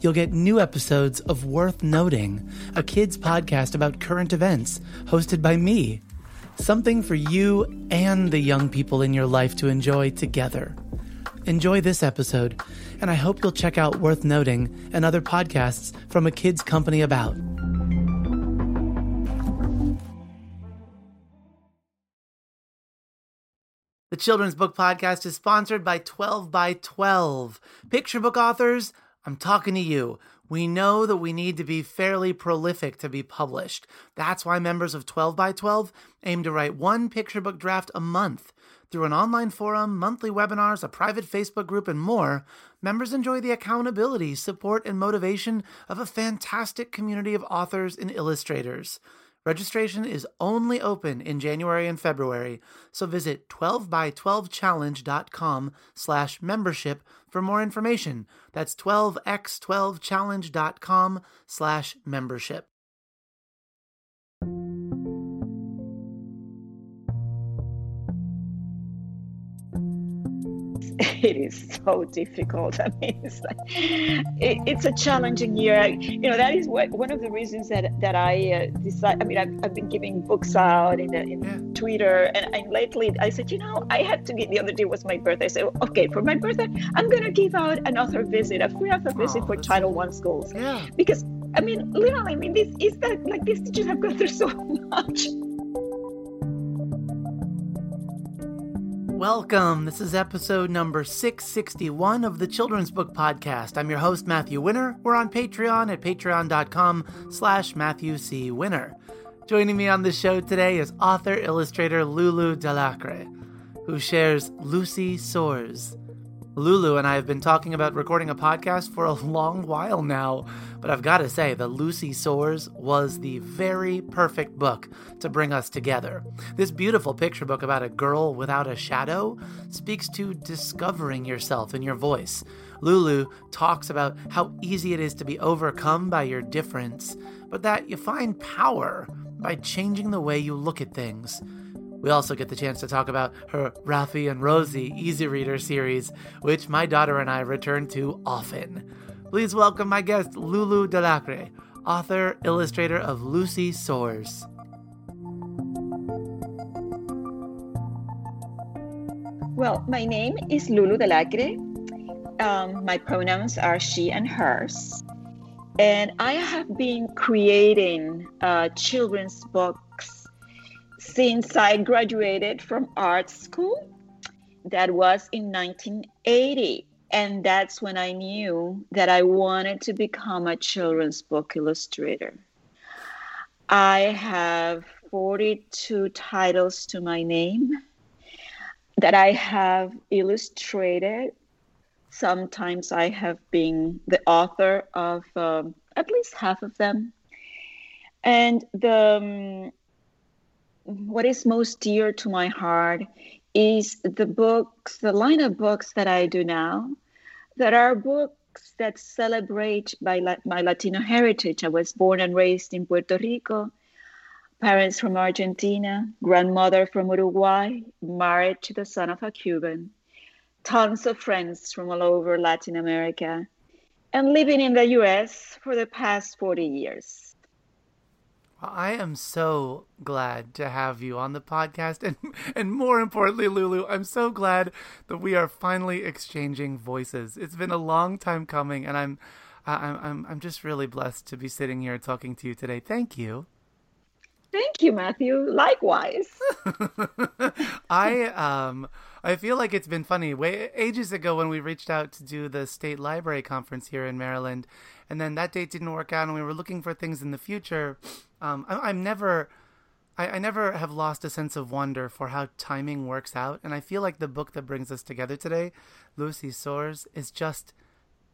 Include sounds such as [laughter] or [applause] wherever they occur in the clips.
you'll get new episodes of Worth Noting, a kids podcast about current events, hosted by me. Something for you and the young people in your life to enjoy together. Enjoy this episode, and I hope you'll check out Worth Noting and other podcasts from a kids company about. The Children's Book Podcast is sponsored by 12 by 12. Picture book authors, I'm talking to you. We know that we need to be fairly prolific to be published. That's why members of 12 by 12 aim to write one picture book draft a month. Through an online forum, monthly webinars, a private Facebook group, and more, members enjoy the accountability, support, and motivation of a fantastic community of authors and illustrators. Registration is only open in January and February, so visit 12by12challenge.com slash membership for more information. That's 12x12challenge.com slash membership. [laughs] it is so difficult. [laughs] I mean, it's like it, it's a challenging year. You know, that is what, one of the reasons that that I uh, decide. I mean, I've, I've been giving books out in, the, in yeah. Twitter, and, and lately I said, you know, I had to get. The other day was my birthday. I said, okay, for my birthday, I'm gonna give out an author visit, a free author visit oh, for Title One schools. Yeah. Because I mean, literally, I mean, this is that like these teachers have gone through so [laughs] much. Welcome. This is episode number 661 of the Children's Book Podcast. I'm your host, Matthew Winner. We're on Patreon at patreon.com slash Matthew C. Winner. Joining me on the show today is author illustrator Lulu Delacre, who shares Luci Soars. Lulu and I have been talking about recording a podcast for a long while now, but I've got to say, The Luci Soars was the very perfect book to bring us together. This beautiful picture book about a girl without a shadow speaks to discovering yourself in your voice. Lulu talks about how easy it is to be overcome by your difference, but that you find power by changing the way you look at things. We also get the chance to talk about her Rafi and Rosie Easy Reader series, which my daughter and I return to often. Please welcome my guest, Lulu Delacre, author, illustrator of Luci Soars. Well, my name is Lulu Delacre. Um, my pronouns are she and hers. And I have been creating uh, children's book since I graduated from art school. That was in 1980. And that's when I knew that I wanted to become a children's book illustrator. I have 42 titles to my name that I have illustrated. Sometimes I have been the author of um, at least half of them. And the um, what is most dear to my heart is the books, the line of books that I do now, that are books that celebrate my, my Latino heritage. I was born and raised in Puerto Rico, parents from Argentina, grandmother from Uruguay, married to the son of a Cuban, tons of friends from all over Latin America, and living in the US for the past 40 years. I am so glad to have you on the podcast, and and more importantly, Lulu, I'm so glad that we are finally exchanging voices. It's been a long time coming, and I'm I'm I'm I'm just really blessed to be sitting here talking to you today. Thank you. Thank you, Matthew. Likewise. [laughs] I um I feel like it's been funny. Way ages ago when we reached out to do the state library conference here in Maryland, and then that date didn't work out, and we were looking for things in the future. Um, I, I'm never I, I never have lost a sense of wonder for how timing works out, and I feel like the book that brings us together today, Luci Soars, is just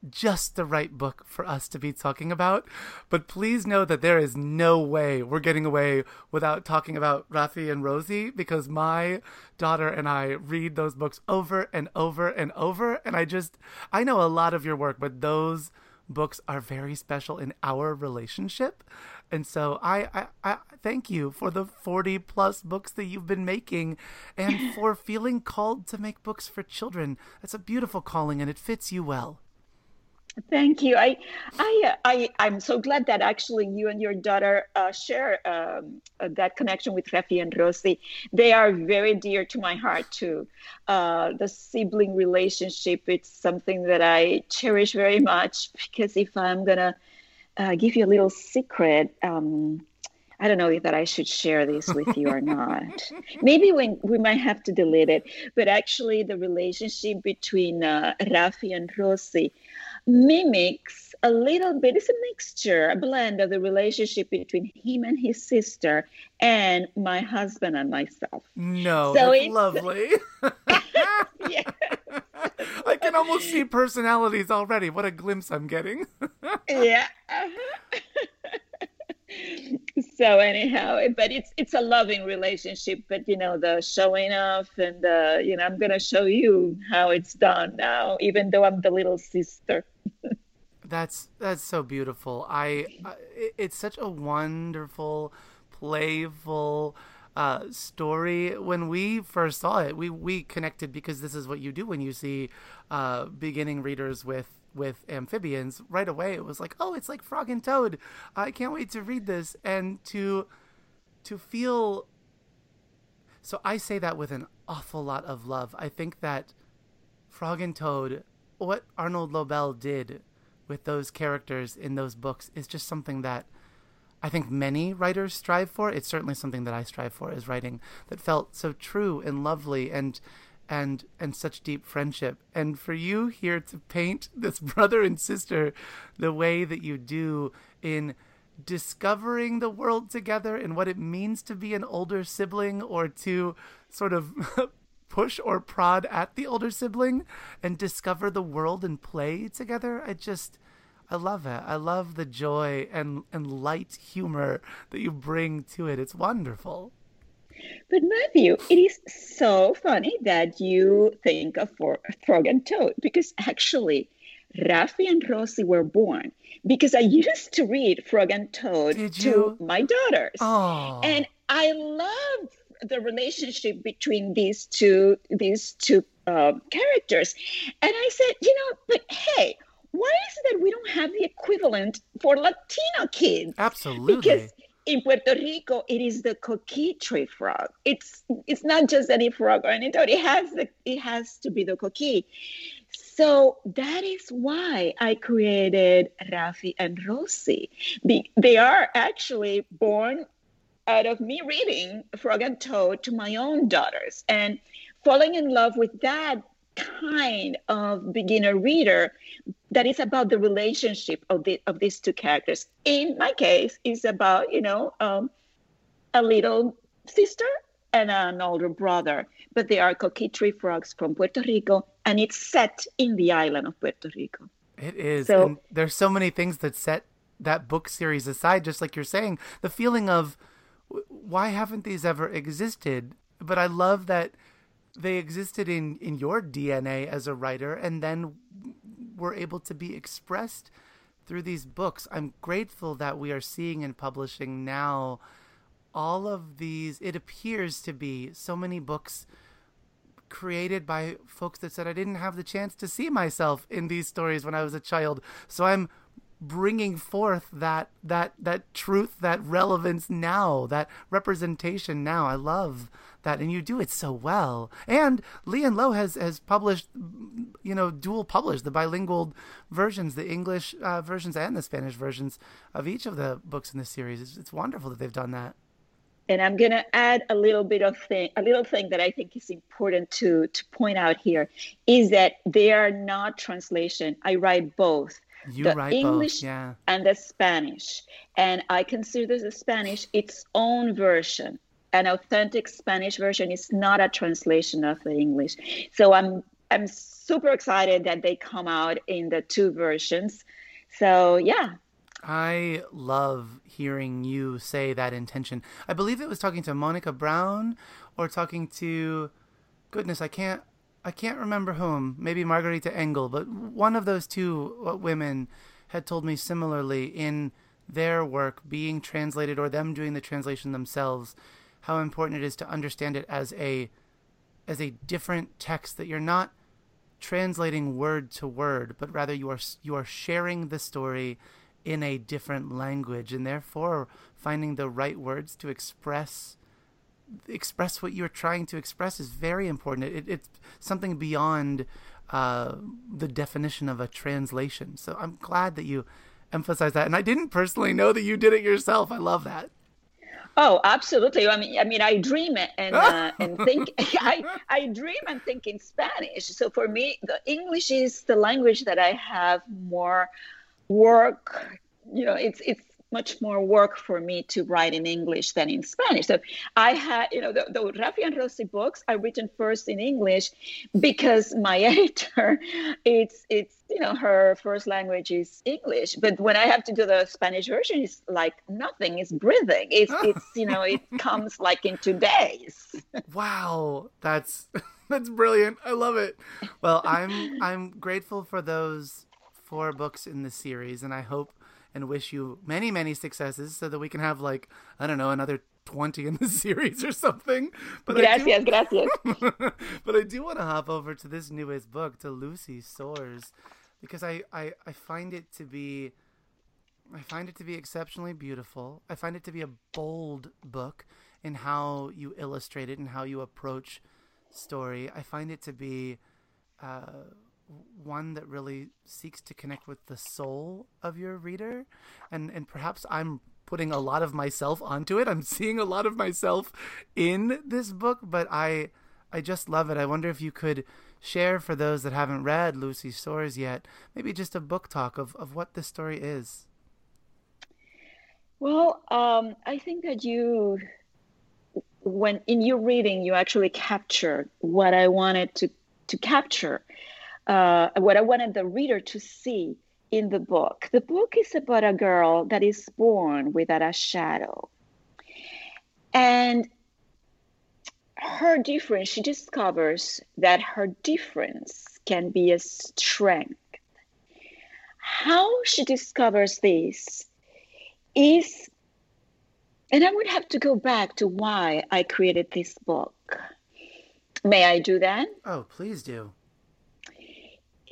just the right book for us to be talking about. But please know that there is no way we're getting away without talking about Rafi and Rosie because my daughter and I read those books over and over and over. And I just, I know a lot of your work, but those books are very special in our relationship. And so I, I, I, thank you for the 40 plus books that you've been making and [laughs] for feeling called to make books for children. That's a beautiful calling and it fits you well. Thank you. I, I, I, I'm so glad that actually you and your daughter uh, share um, uh, that connection with Rafi and Rosie. They are very dear to my heart too. Uh, the sibling relationship, it's something that I cherish very much [laughs] because if I'm gonna uh, give you a little secret, um, I don't know that I should share this with you or not. [laughs] Maybe when we might have to delete it. But actually, the relationship between uh, Rafi and Rosie mimics a little bit, it's a mixture, a blend of the relationship between him and his sister and my husband and myself. No, so it's lovely. [laughs] [laughs] yeah. I can almost see personalities already. What a glimpse I'm getting. [laughs] yeah. Uh-huh so anyhow but it's it's a loving relationship but you know the showing off and the you know i'm gonna show you how it's done now even though i'm the little sister that's that's so beautiful. I, I it's such a wonderful playful uh, story. When we first saw it, we we connected because this is what you do when you see uh, beginning readers with with amphibians. Right away it was like oh it's like frog and toad. I can't wait to read this. And to to feel so i say that with an awful lot of love. I think that frog and toad what arnold lobel did with those characters in those books is just something that I think many writers strive for. It's certainly something that I strive for is writing that felt so true and lovely and and and such deep friendship and for you here to paint [laughs] this brother and sister the way that you do in discovering the world together and what it means to be an older sibling or to sort of [laughs] push or prod at the older sibling and discover the world and play together? I just i love it. I love the joy and and light humor that you bring to it. It's wonderful. But Matthew, it is so funny that you think of Frog and Toad because actually, Rafi and Rosie were born because I used to read Frog and Toad to my daughters. Oh. And I love the relationship between these two these two uh, characters. And I said, you know, but hey, why is it that we don't have the equivalent for Latino kids? Absolutely. Because in Puerto Rico, it is the coquí tree frog. It's it's not just any frog or any toad. It has the it has to be the coquí. So that is why I created Rafi and Rosie. Be, they are actually born out of me reading Frog and Toad to my own daughters and falling in love with that kind of beginner reader that is about the relationship of the of these two characters. In my case, it's about you know um, a little sister and an older brother, but they are coquí tree frogs from Puerto Rico, and it's set in the island of Puerto Rico. It is. So, and there's so many things that set that book series aside, just like you're saying, the feeling of why haven't these ever existed? But I love that they existed in in your DNA as a writer, and then were able to be expressed through these books. I'm grateful that we are seeing and publishing now all of these. It appears to be so many books created by folks that said I didn't have the chance to see myself in these stories when I was a child. So I'm bringing forth that that that truth, that relevance now, that representation now. I love that, and you do it so well. And Lee and Low has has published, you know, dual published the bilingual versions, the English uh, versions and the Spanish versions of each of the books in the series. It's, it's wonderful that they've done that. And I'm going to add a little bit of thing, a little thing that I think is important to to point out here is that they are not translation. I write both. You the write English both, yeah. and the Spanish, and I consider the Spanish its own version an authentic Spanish version. It's not a translation of the English. So I'm I'm super excited that they come out in the two versions. So yeah. I love hearing you say that intention. I believe it was talking to Monica Brown or talking to goodness, I can't I can't remember whom, maybe Margarita Engle, but one of those two uh, women had told me similarly in their work being translated or them doing the translation themselves how important it is to understand it as a as a different text that you're not translating word to word, but rather you are you are sharing the story in a different language, and therefore finding the right words to express express what you're trying to express is very important. It, it's something beyond uh, the definition of a translation. So I'm glad that you emphasize that, and I didn't personally know that you did it yourself. I love that. Oh, absolutely. I mean, I mean, I dream and uh, [laughs] and think. [laughs] I I dream and think in Spanish. So for me, the English is the language that I have more work. You know, it's it's much more work for me to write in English than in Spanish. So I had, you know, the, the Rafi and Rosie books are written first in English because my [laughs] editor, it's it's you know her first language is English, but when I have to do the Spanish version, it's like nothing. It's breathing. It's [laughs] it's you know it comes like in two days. [laughs] wow, that's that's brilliant. I love it. Well, I'm I'm grateful for those four books in the series, and I hope and wish you many, many successes so that we can have like I don't know another 20 in the [laughs] series or something. But gracias, do... gracias. [laughs] but I do want to hop over to this newest book, to Luci Soars, because I, I, I find it to be I find it to be exceptionally beautiful. I find it to be a bold book in how you illustrate it and how you approach story. I find it to be uh, one that really seeks to connect with the soul of your reader and and perhaps I'm putting a lot of myself onto it. I'm [laughs] seeing a lot of myself in this book, but I I just love it. I wonder if you could share for those that haven't read Luci Soars yet, maybe just a book talk of, of what this story is. Well, um, I think that you, when in your reading, you actually captured what I wanted to, to capture uh, what I wanted the reader to see in the book. The book is about a girl that is born without a shadow. And her difference, she discovers that her difference can be a strength. How she discovers this is, and I would have to go back to why I created this book. May I do that? Oh, please do.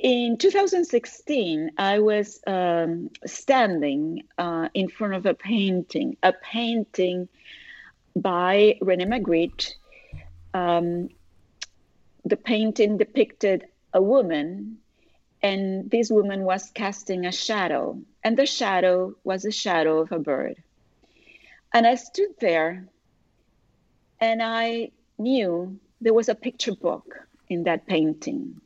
In 2016, I was um, standing uh, in front of a painting, a painting by Rene Magritte. Um, the painting depicted a woman, and this woman was casting a shadow, and the shadow was the shadow of a bird. And I stood there, and I knew there was a picture book in that painting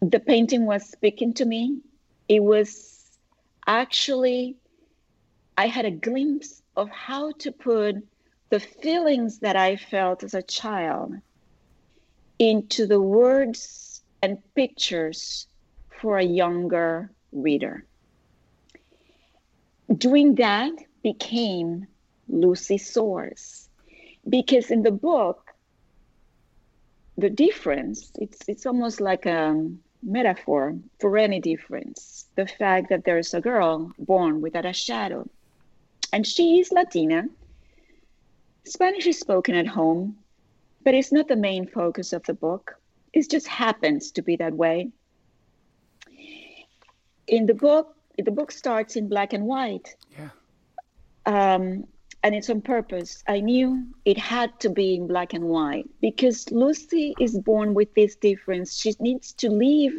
the painting was speaking to me. It was actually, I had a glimpse of how to put the feelings that I felt as a child into the words and pictures for a younger reader. Doing that became Luci Soars because in the book, the difference, it's, it's almost like a, metaphor for any difference. The fact that there's a girl born without a shadow. And she is Latina. Spanish is spoken at home, but it's not the main focus of the book. It just happens to be that way. In the book, the book starts in black and white. Yeah. Um, and it's on purpose. I knew it had to be in black and white because Luci is born with this difference. She needs to live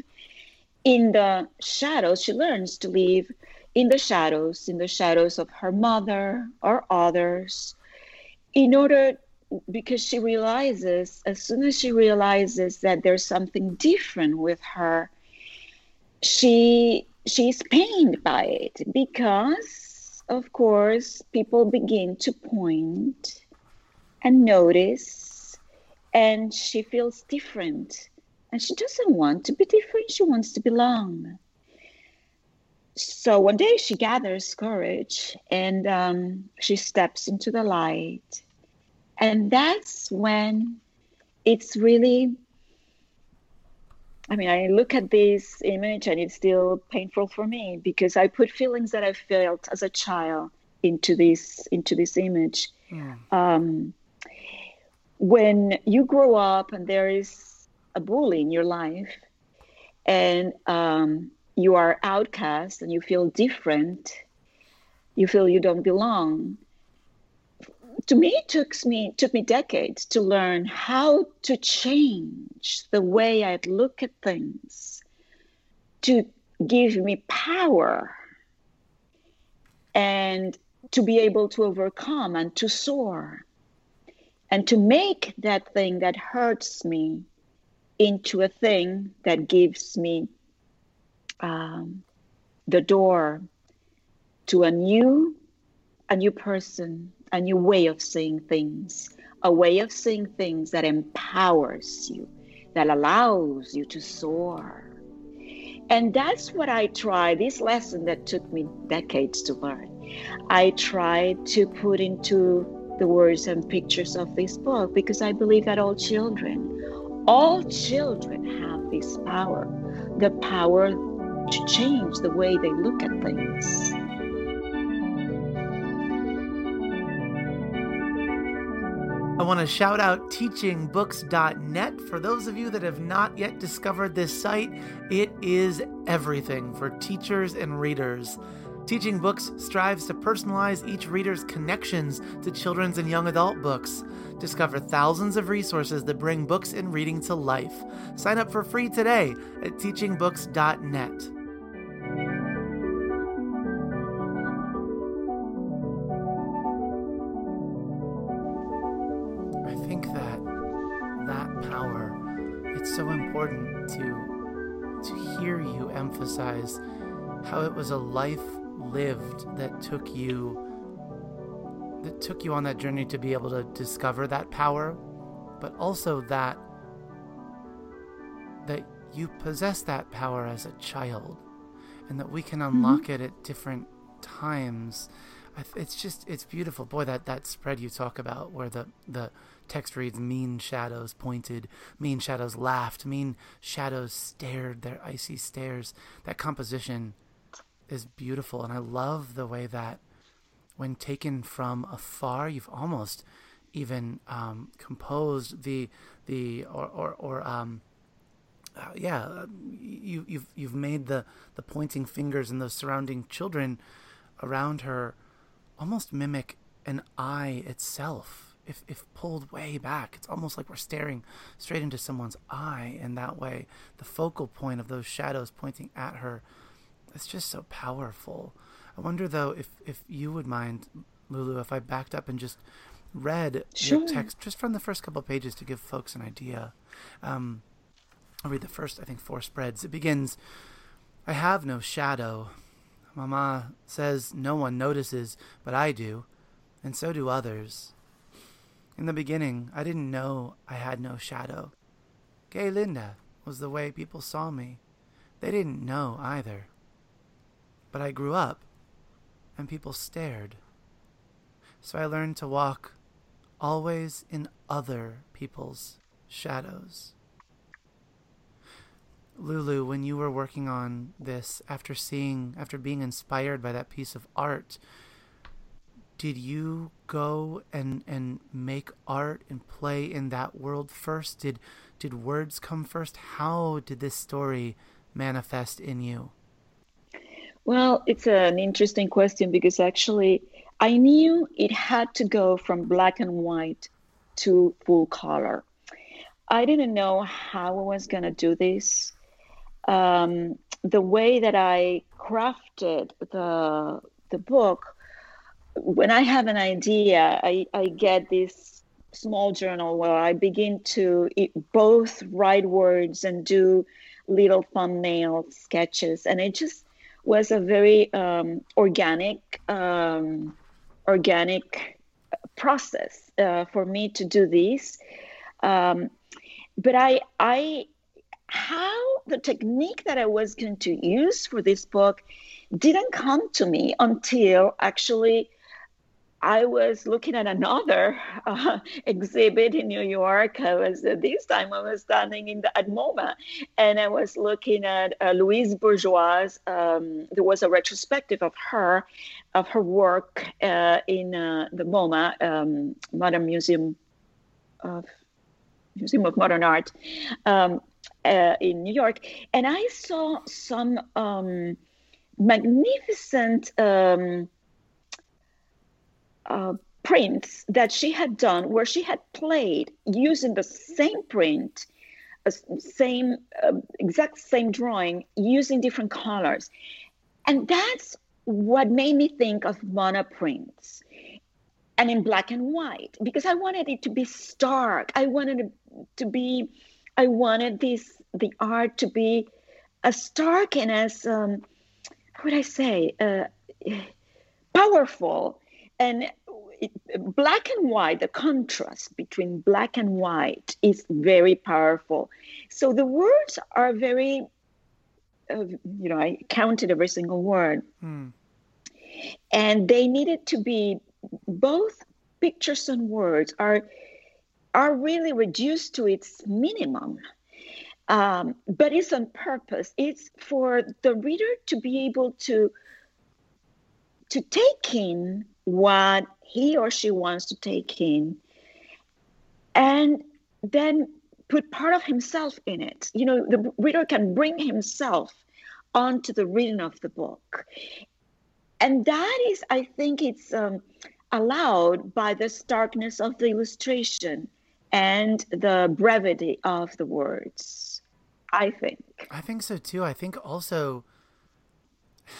in the shadows. She learns to live in the shadows, in the shadows of her mother or others, in order because she realizes, as soon as she realizes that there's something different with her, she she's pained by it because of course, people begin to point and notice. And she feels different. And she doesn't want to be different, she wants to belong. So one day she gathers courage and um, she steps into the light. And that's when it's really I mean, I look at this image and it's still painful for me because I put feelings that I felt as a child into this into this image. Yeah. Um, when you grow up and there is a bully in your life, and um, you are outcast and you feel different, you feel you don't belong to me it took me took me decades to learn how to change the way I look at things to give me power and to be able to overcome and to soar and to make that thing that hurts me into a thing that gives me um, the door to a new a new person a new way of seeing things, a way of seeing things that empowers you, that allows you to soar. And that's what I try, this lesson that took me decades to learn. I try to put into the words and pictures of this book because I believe that all children, all children have this power, the power to change the way they look at things. I want to shout out teachingbooks.net. For those of you that have not yet discovered this site, it is everything for teachers and readers. Teaching Books strives to personalize each reader's connections to children's and young adult books. Discover thousands of resources that bring books and reading to life. Sign up for free today at teachingbooks.net. emphasize how it was a life lived that took you that took you on that journey to be able to discover that power, but also that that you possess that power as a child and that we can mm-hmm. unlock mm-hmm. it at different times. It's just it's beautiful. Boy, that that spread you talk about where the the text reads mean shadows pointed, mean shadows laughed, mean shadows stared their icy stares. That composition is beautiful, and I love the way that when taken from afar, you've almost even um, composed the the or or, or um, uh, yeah, you you've you've made the the pointing fingers and those surrounding children around her almost mimic an eye itself if, if pulled way back, it's almost like we're staring straight into someone's eye in that way. The focal point of those shadows pointing at her, it's just so powerful. I wonder though if, if you would mind, Lulu, if I backed up and just read sure. your text just from the first couple pages to give folks an idea. Um, I'll read the first, I think, four spreads. It begins I have no shadow. Mama says no one notices, but I do, and so do others. In the beginning, I didn't know I had no shadow. Qué linda was the way people saw me. They didn't know either. But I grew up, and people stared. So I learned to walk always in other people's shadows. Lulu, when you were working on this, after seeing, after being inspired by that piece of art, did you go and and make art and play in that world first? Did did words come first? How did this story manifest in you? Well it's an interesting question because actually i knew it had to go from black and white to full color. I didn't know how i was going to do this. Um, the way that i crafted the the book when I have an idea, I, I get this small journal where I begin to both write words and do little thumbnail sketches. And it just was a very um, organic, um, organic process uh, for me to do this. Um, but I, I, how the technique that I was going to use for this book didn't come to me until actually I was looking at another uh, [laughs] exhibit in New York. I was uh, this time I was standing in the, at MoMA, and I was looking at uh, Louise Bourgeois. Um, there was a retrospective of her, of her work uh, in uh, the MoMA um, Modern Museum of Museum of Modern Art um, uh, in New York, and I saw some um, magnificent. Uh, prints that she had done where she had played using the same print same uh, exact same drawing using different colors. And that's what made me think of monoprints. And in black and white because i wanted it to be stark. I wanted it to be i wanted this the art to be as stark and as um, how would i say uh, powerful. And it, black and white, the contrast between black and white is very powerful. So the words are very, uh, you know, I counted every single word. Hmm. And they needed to be both pictures and words are are really reduced to its minimum. Um, but it's on purpose. It's for the reader to be able to to take in what he or she wants to take in and then put part of himself in it. You know, the reader can bring himself onto the reading of the book. And that is, I think, it's um, allowed by the starkness of the illustration and the brevity of the words. I think. I think so too. I think also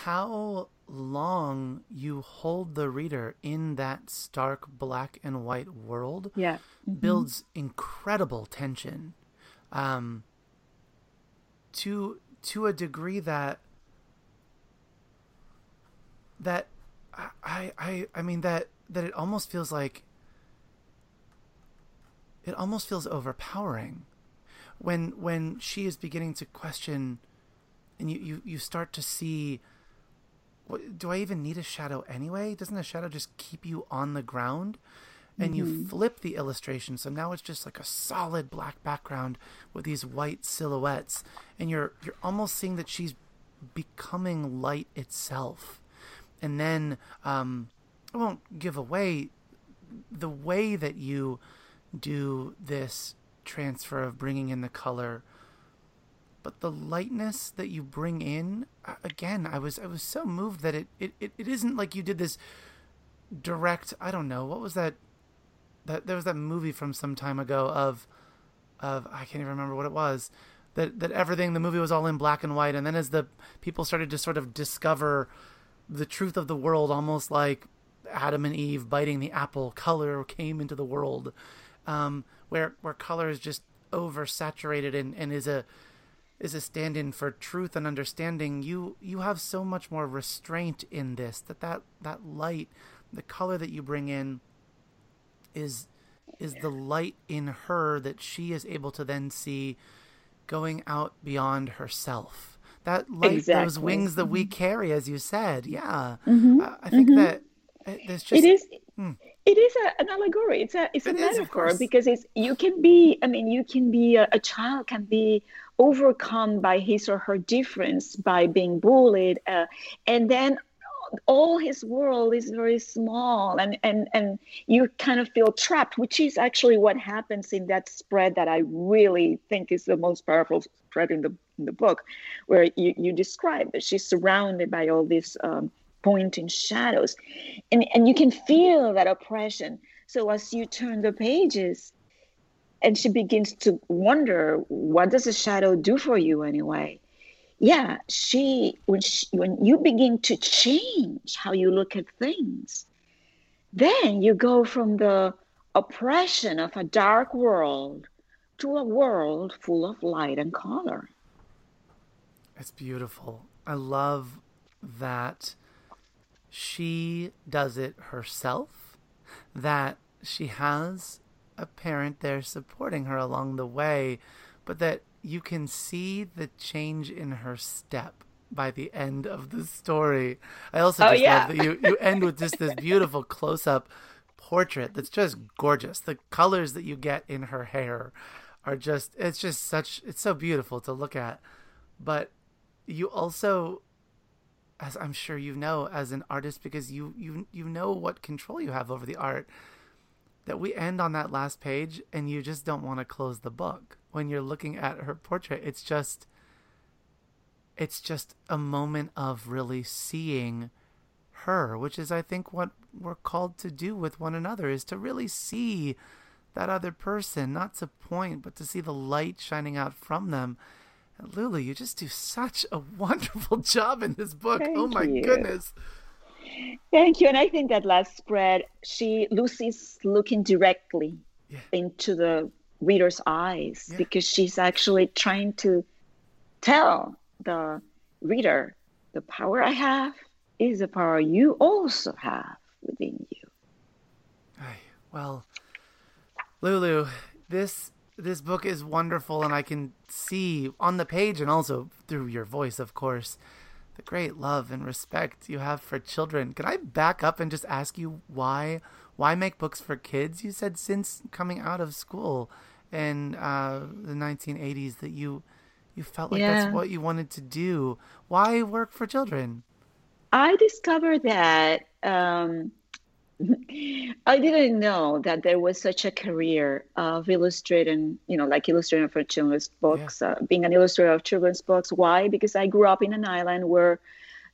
how long you hold the reader in that stark black and white world yeah. Mm-hmm. builds incredible tension um, to to a degree that that I I I mean that that it almost feels like it almost feels overpowering when when she is beginning to question and you, you, you start to see do I even need a shadow anyway? Doesn't a shadow just keep you on the ground? And mm-hmm. you flip the illustration, so now it's just like a solid black background with these white silhouettes, and you're you're almost seeing that she's becoming light itself. And then um, I won't give away the way that you do this transfer of bringing in the color but the lightness that you bring in again i was i was so moved that it it, it, it isn't like you did this direct i don't know what was that that there was that movie from some time ago of of i can't even remember what it was that that everything the movie was all in black and white and then as the people started to sort of discover the truth of the world almost like adam and eve biting the apple color came into the world um, where where color is just oversaturated and, and is a is a stand-in for truth and understanding you you have so much more restraint in this that that that light the color that you bring in is is the light in her that she is able to then see going out beyond herself that light exactly. those wings that we mm-hmm. carry as you said yeah mm-hmm. uh, i think mm-hmm. that uh, there's just it is hmm. it is a, an allegory it's a it's it a is, metaphor because it's you can be i mean you can be a, a child can be overcome by his or her difference by being bullied uh, and then all his world is very small and, and and you kind of feel trapped which is actually what happens in that spread that i really think is the most powerful spread in the in the book where you, you describe that she's surrounded by all these um, pointing shadows and and you can feel that oppression. So as you turn the pages and she begins to wonder what does a shadow do for you anyway? Yeah she when she, when you begin to change how you look at things then you go from the oppression of a dark world to a world full of light and color. It's beautiful. I love that she does it herself that she has a parent there supporting her along the way, but that you can see the change in her step by the end of the story. I also Oh, just yeah. love that you, you end with just this beautiful close up portrait that's just gorgeous. The colors that you get in her hair are just it's just such it's so beautiful to look at. But you also as I'm sure you know as an artist because you you you know what control you have over the art that we end on that last page and you just don't want to close the book. When you're looking at her portrait it's just it's just a moment of really seeing her which is i think what we're called to do with one another is to really see that other person not to point but to see the light shining out from them. And lulu you just do such a [laughs] wonderful job in this book. Oh my you. goodness Thank you. And I think that last spread, she Luci's looking directly Yeah. into the reader's eyes Yeah. because she's actually trying to tell the reader the power I have is the power you also have within you. Ay, well, Lulu, this this book is wonderful, and I can see on the page and also through your voice, of course, the great love and respect you have for children. Can I back up and just ask you why why make books for kids? You said since coming out of school in uh, the 1980s that you you felt like Yeah. that's what you wanted to do. Why work for children? I discovered that um, I didn't know that there was such a career of illustrating, you know, like illustrating for children's books, uh, being an illustrator of children's books. Why? Because I grew up in an island where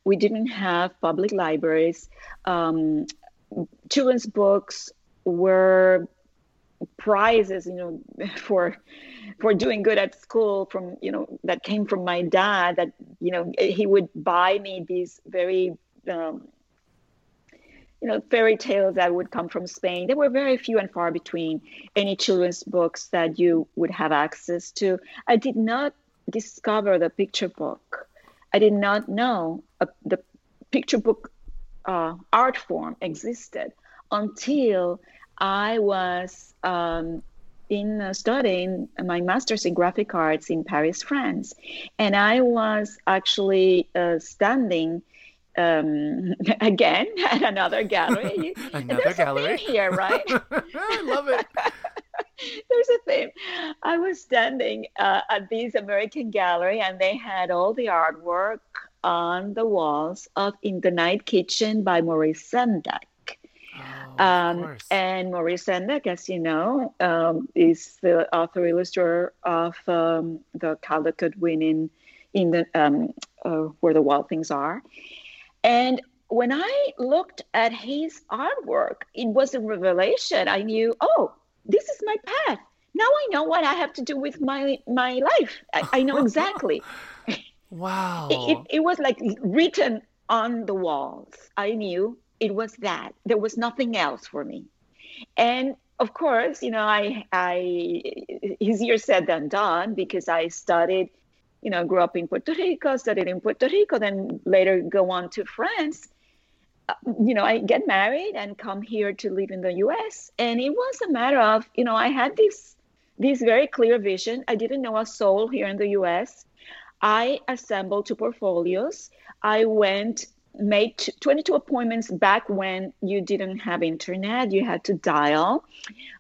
we didn't have public libraries. Um, children's books were prizes, you know, [laughs] for for doing good at school from you know that came from my dad that you know he would buy me these very um, you know fairy tales that would come from spain. There were very few and far between any children's books that you would have access to. I did not discover the picture book. I did not know uh, the picture book uh, art form existed until i was um, in uh, studying my master's in graphic arts in Paris, France, and I was actually uh, standing um, [laughs] again [laughs] at another gallery. [laughs] Another There's gallery. a theme here, right? I love it. There's a theme. I was standing uh, at this American gallery, and they had all the artwork on the walls of In the Night Kitchen by Maurice Sendak. Oh, Um, and Maurice Sendak, as you know, um, is the author illustrator of um, the Caldecott winning in the um, uh, Where the Wild Things Are. And when I looked at his artwork, it was a revelation. I knew, oh, this is my path. Now I know what I have to do with my my life. I, I know exactly. [laughs] wow. it, it, it was like written on the walls. I knew it was that. There was nothing else for me. And of course, you know, I, I, easier said than done because I studied, you know, grew up in Puerto Rico, studied in Puerto Rico, then later go on to France. Uh, You know, I get married and come here to live in the U.S. And it was a matter of, you know, I had this, this very clear vision. I didn't know a soul here in the U.S. I assembled two portfolios. I went made t- 22 appointments back when you didn't have internet. You had to dial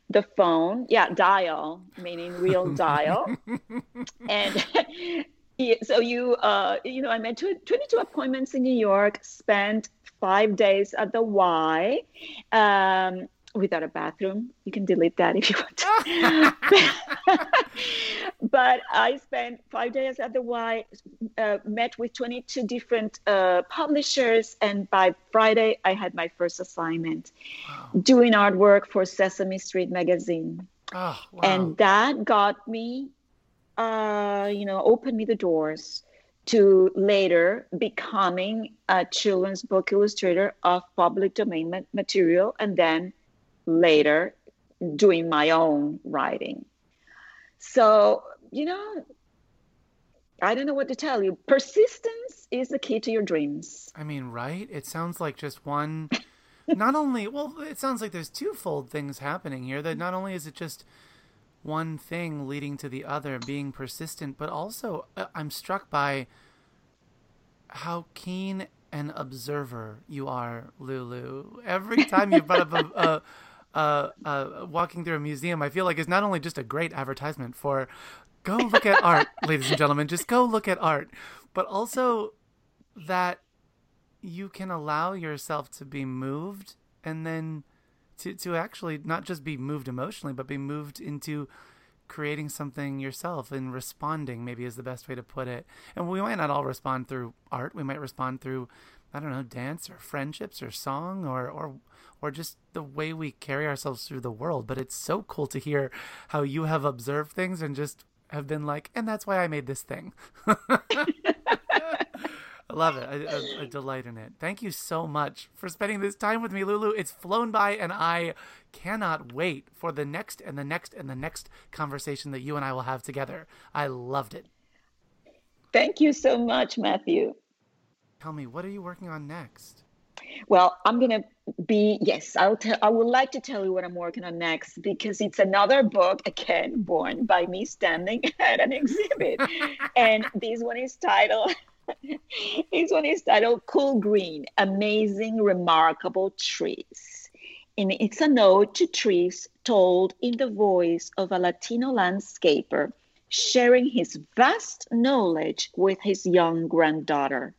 the phone. Yeah, dial meaning real dial. [laughs] and [laughs] yeah, so you uh, you know I made tw- 22 appointments in New York. Spent five days at the Y. Um, Without a bathroom, you can delete that if you want. [laughs] but I spent five days at the Y, uh, met with 22 different uh, publishers, and by Friday, I had my first assignment Wow. doing artwork for Sesame Street magazine. Oh, wow. And that got me, uh, you know, opened me the doors to later becoming a children's book illustrator of public domain ma- material, and then later doing my own writing. So, you know, I don't know what to tell you. Persistence is the key to your dreams. I mean, right? It sounds like just one [laughs] not only, well, it sounds like there's twofold things happening here. That not only is it just one thing leading to the other, being persistent, but also uh, I'm struck by how keen an observer you are, Lulu. Every time you brought up a, a, a, a, walking through a museum, I feel like it's not only just a great advertisement for go look at art, [laughs] ladies and gentlemen, just go look at art, but also that you can allow yourself to be moved and then to to actually not just be moved emotionally but be moved into creating something yourself and responding maybe is the best way to put it. And we might not all respond through art. We might respond through i don't know dance or friendships or song or or or just the way we carry ourselves through the world. But it's so cool to hear how you have observed things and just have been like and that's why i made this thing [laughs] [laughs] I love it. I, I, I, delight in it. Thank you so much for spending this time with me, Lulu. It's flown by, and I cannot wait for the next and the next and the next conversation that you and I will have together. I loved it. Thank you so much, Matthew. Tell me, what are you working on next? Well, I'm gonna be yes. I'll tell. I would like to tell you what I'm working on next because it's another book again, born by me standing [laughs] at an exhibit, [laughs] and this one is titled [laughs] this one is titled Cool Green Amazing, Remarkable Trees. And it's a note to trees told in the voice of a Latino landscaper sharing his vast knowledge with his young granddaughter.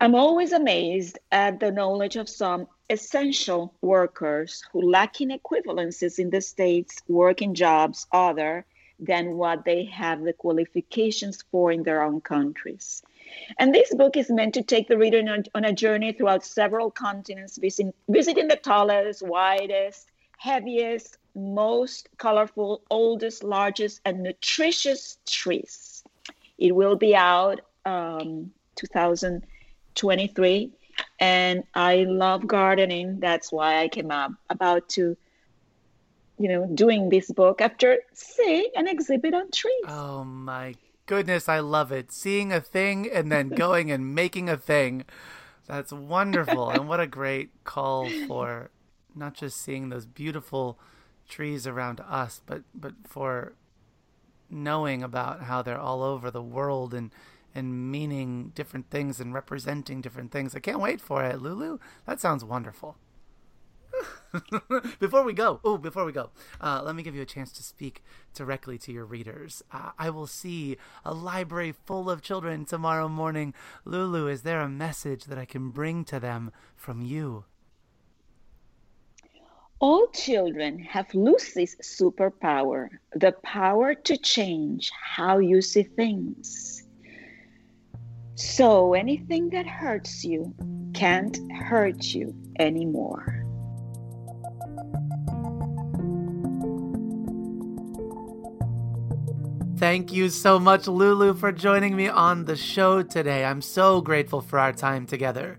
I'm always amazed at the knowledge of some essential workers who, lacking equivalences in the States, work in jobs other than what they have the qualifications for in their own countries. And this book is meant to take the reader on a, on a journey throughout several continents, visiting, visiting the tallest, widest, heaviest, most colorful, oldest, largest, and nutritious trees. It will be out um, 2023. And I love gardening. That's why I came up about to you know, doing this book after seeing an exhibit on trees. Oh my goodness, I love it. Seeing a thing and then [laughs] going and making a thing. That's wonderful. and what a great call for not just seeing those beautiful trees around us, but but for knowing about how they're all over the world and and meaning different things and representing different things. I can't wait for it, Lulu. That sounds wonderful. [laughs] before we go, oh, before we go, uh, let me give you a chance to speak directly to your readers. Uh, I will see a library full of children tomorrow morning. Lulu, is there a message that I can bring to them from you? All children have Luci's superpower the power to change how you see things. So anything that hurts you can't hurt you anymore. Thank you so much, Lulu, for joining me on the show today. I'm so grateful for our time together.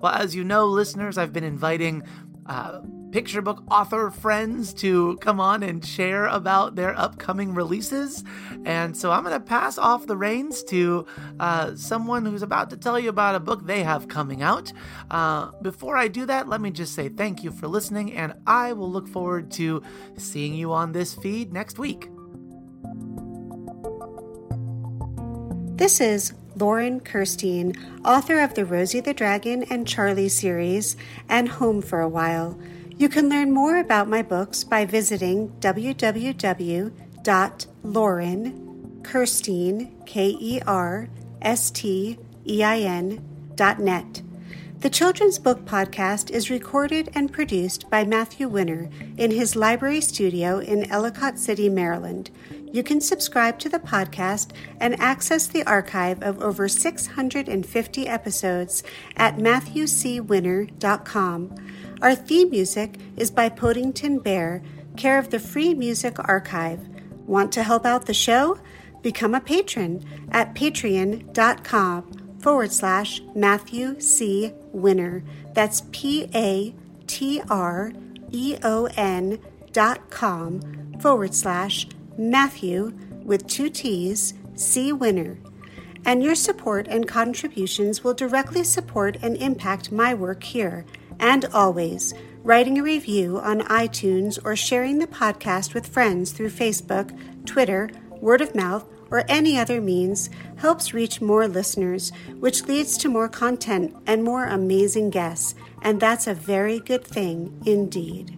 Well, as you know, listeners, I've been inviting uh, picture book author friends to come on and share about their upcoming releases. And so I'm going to pass off the reins to uh, someone who's about to tell you about a book they have coming out. Uh, before I do that, let me just say thank you for listening, and I will look forward to seeing you on this feed next week. This is Lauren Kerstein, author of the Rosie the Dragon and Charlie series and Home for a While. You can learn more about my books by visiting www.laurenkerstein, K-E-R-S-T-E-I-N dot net. The Children's Book Podcast is recorded and produced by Matthew Winner in his library studio in Ellicott City, Maryland. You can subscribe to the podcast and access the archive of over 650 episodes at MatthewCWinner.com. Our theme music is by Podington Bear, care of the Free Music Archive. Want to help out the show? Become a patron at patreon.com forward slash Matthew C. Winner. That's P A T R E O N dot com forward slash Matthew with two T's, C Winner. And your support and contributions will directly support and impact my work here And always, writing a review on iTunes or sharing the podcast with friends through Facebook, Twitter, word of mouth, or any other means helps reach more listeners, which leads to more content and more amazing guests. And that's a very good thing indeed.